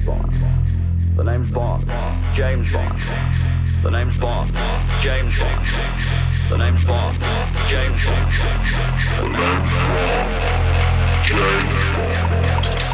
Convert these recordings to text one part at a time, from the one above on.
James Bond. The name's Bond. James Bond. The name's Bond. James Bond. The name's Bond. James Bond. The name's Bond. James Bond.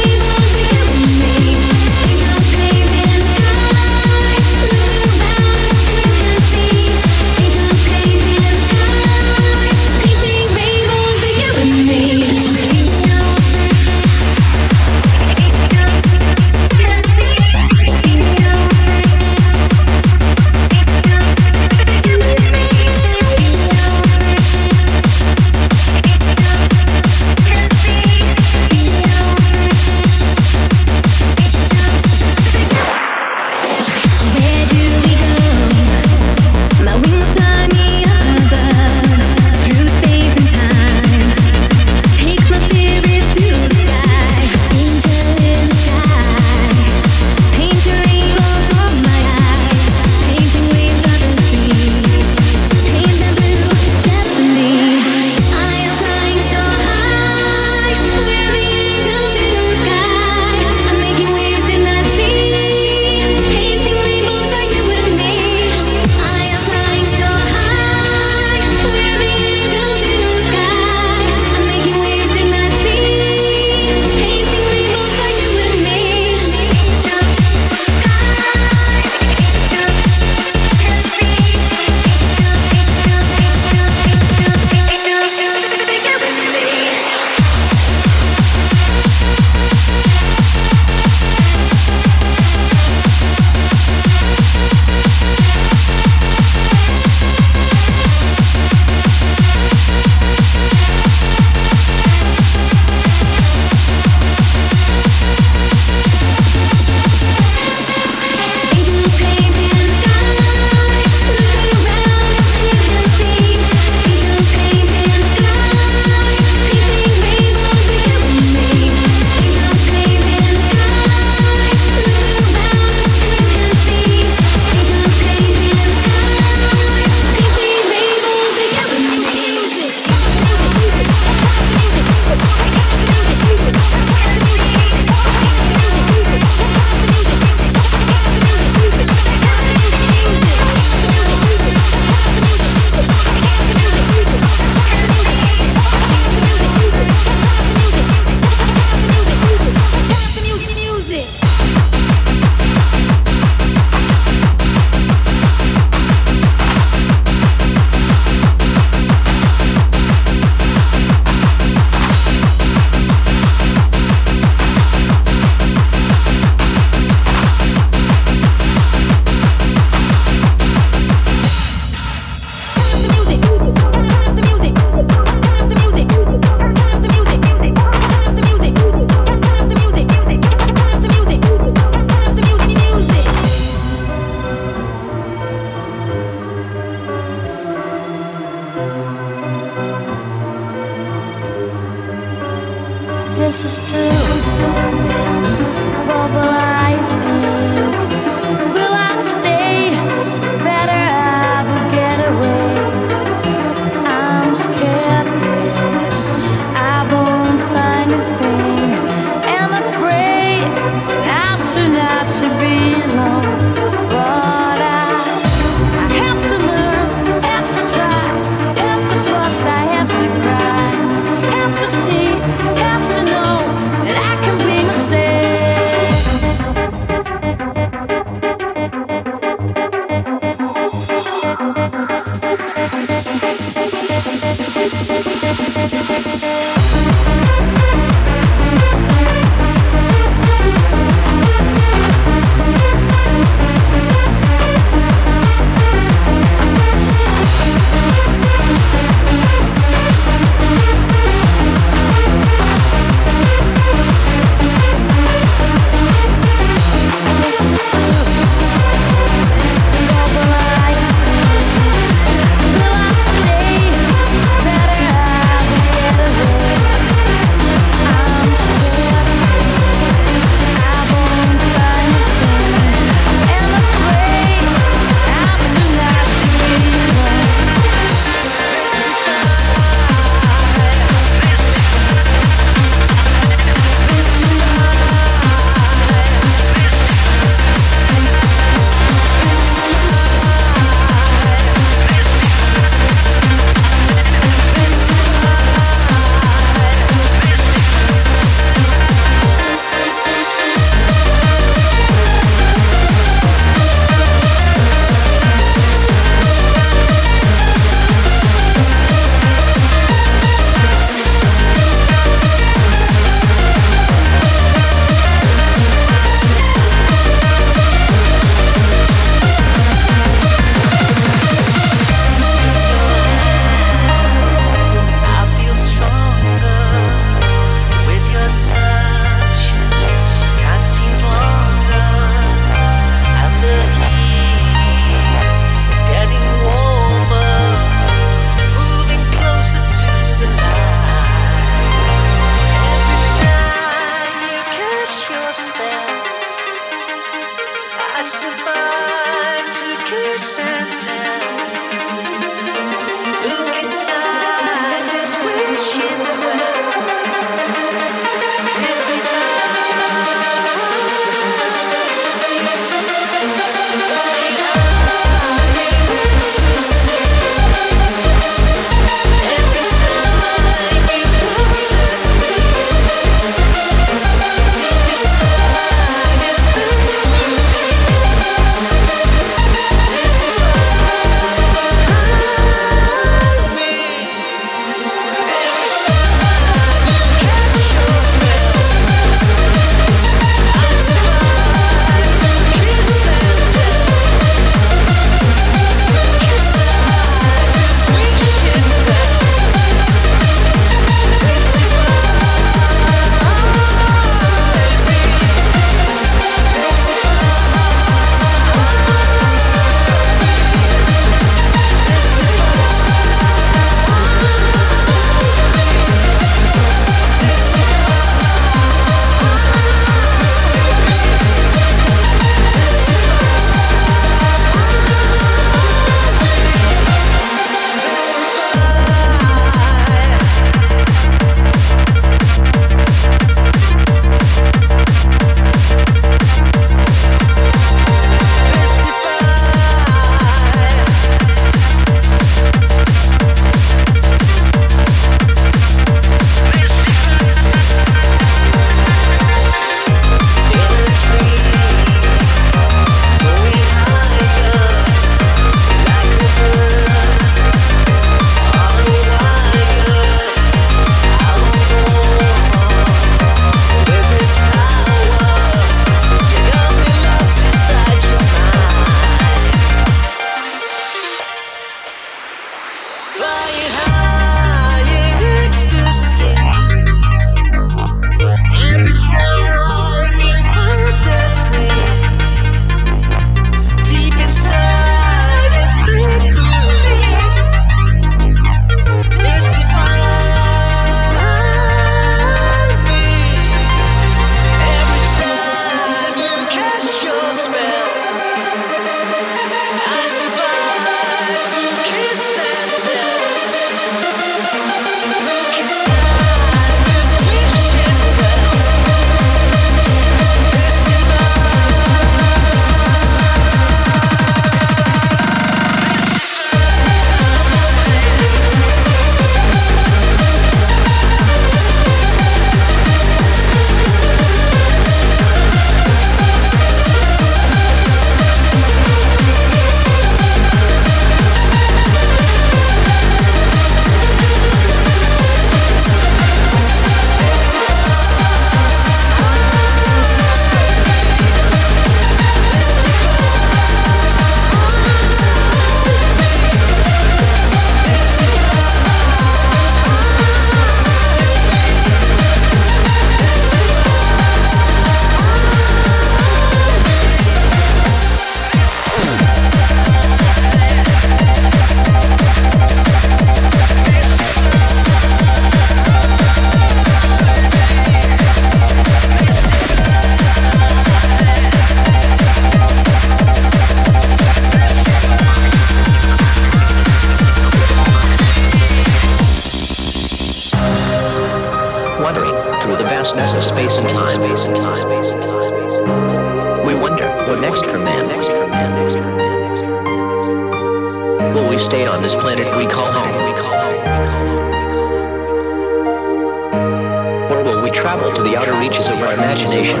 travel to the outer reaches of our imagination.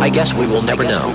I guess we will never know.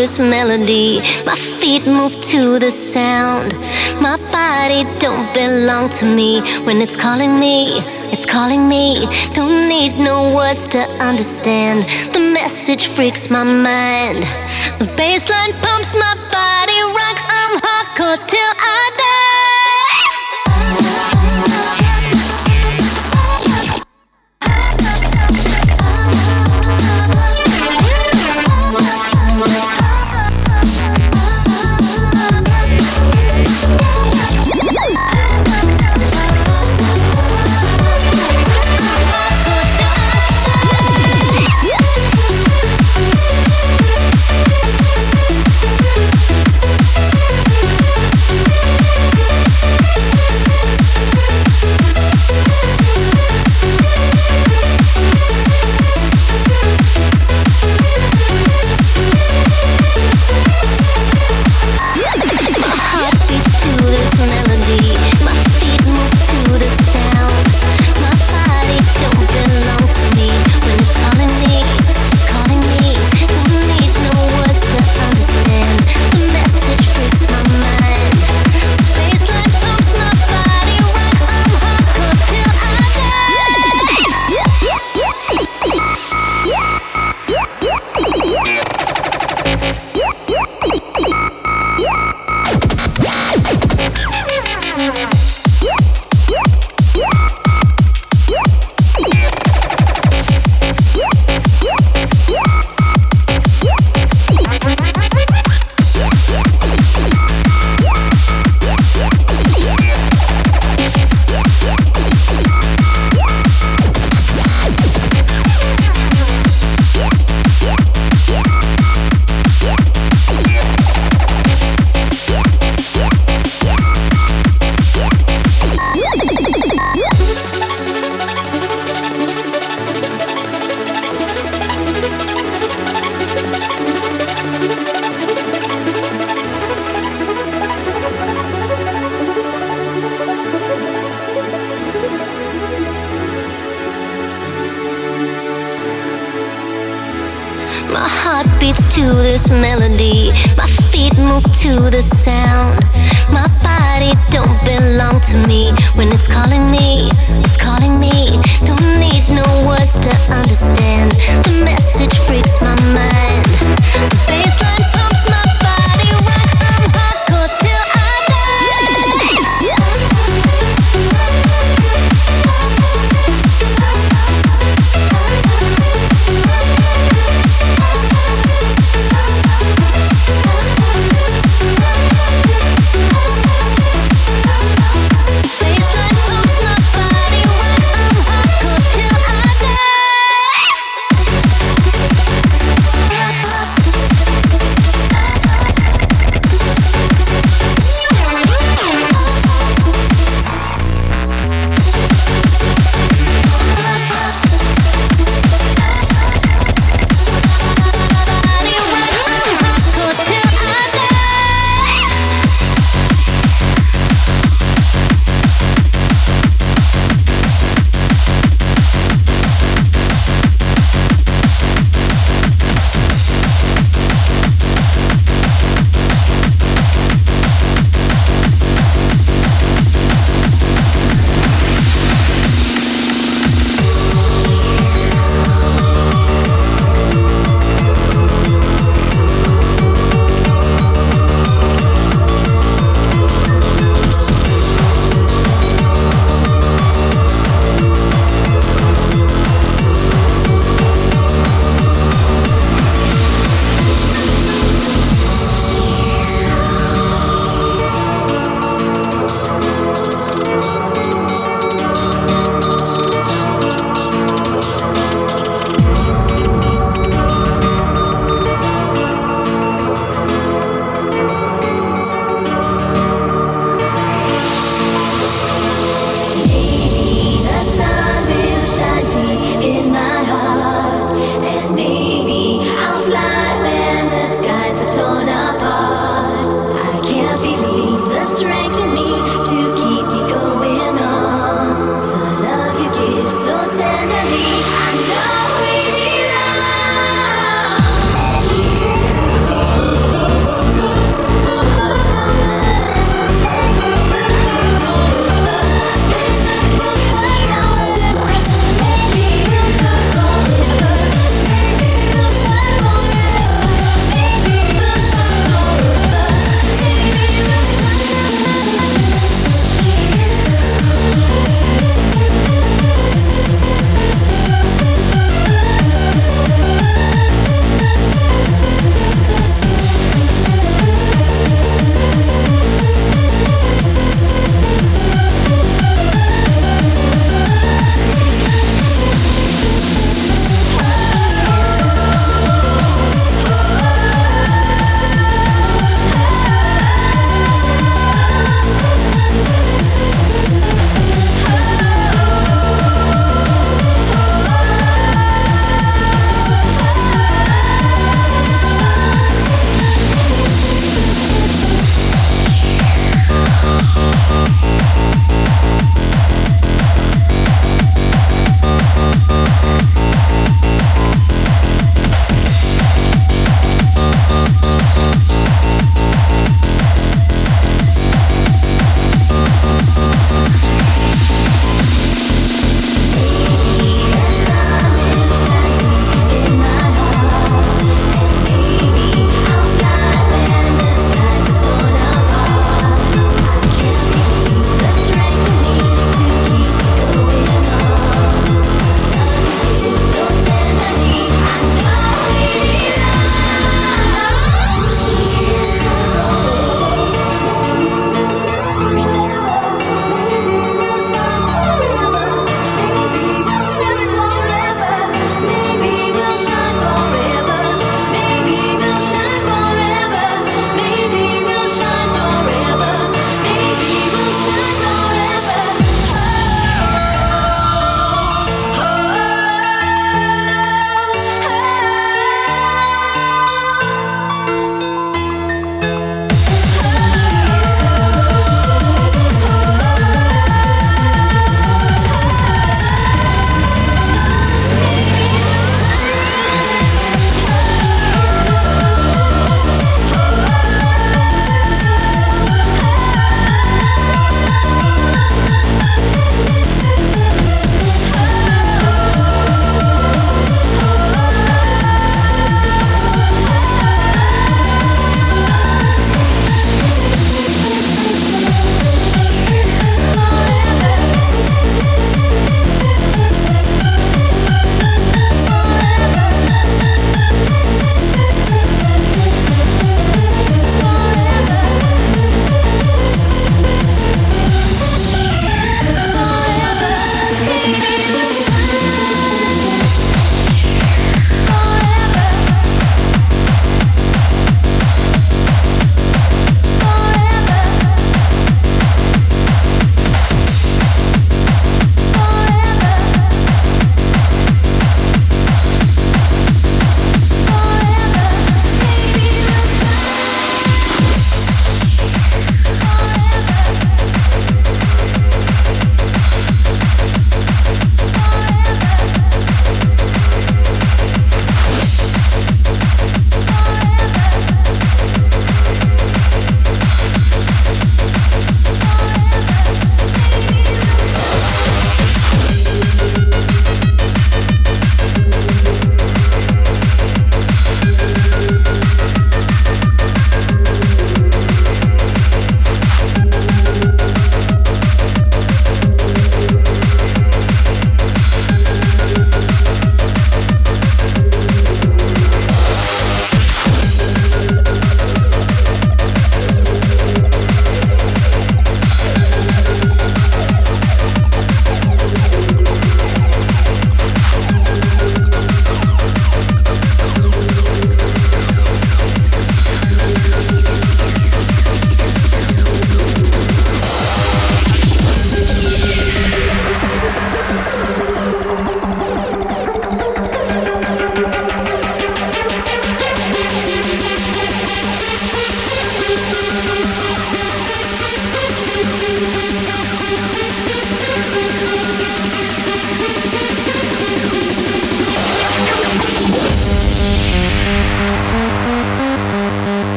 This melody. My feet move to the sound. My body don't belong to me when it's calling me. It's calling me. Don't need no words to understand. The message freaks my mind. The bassline pumps my body, rocks. I'm hardcore till I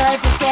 cause it's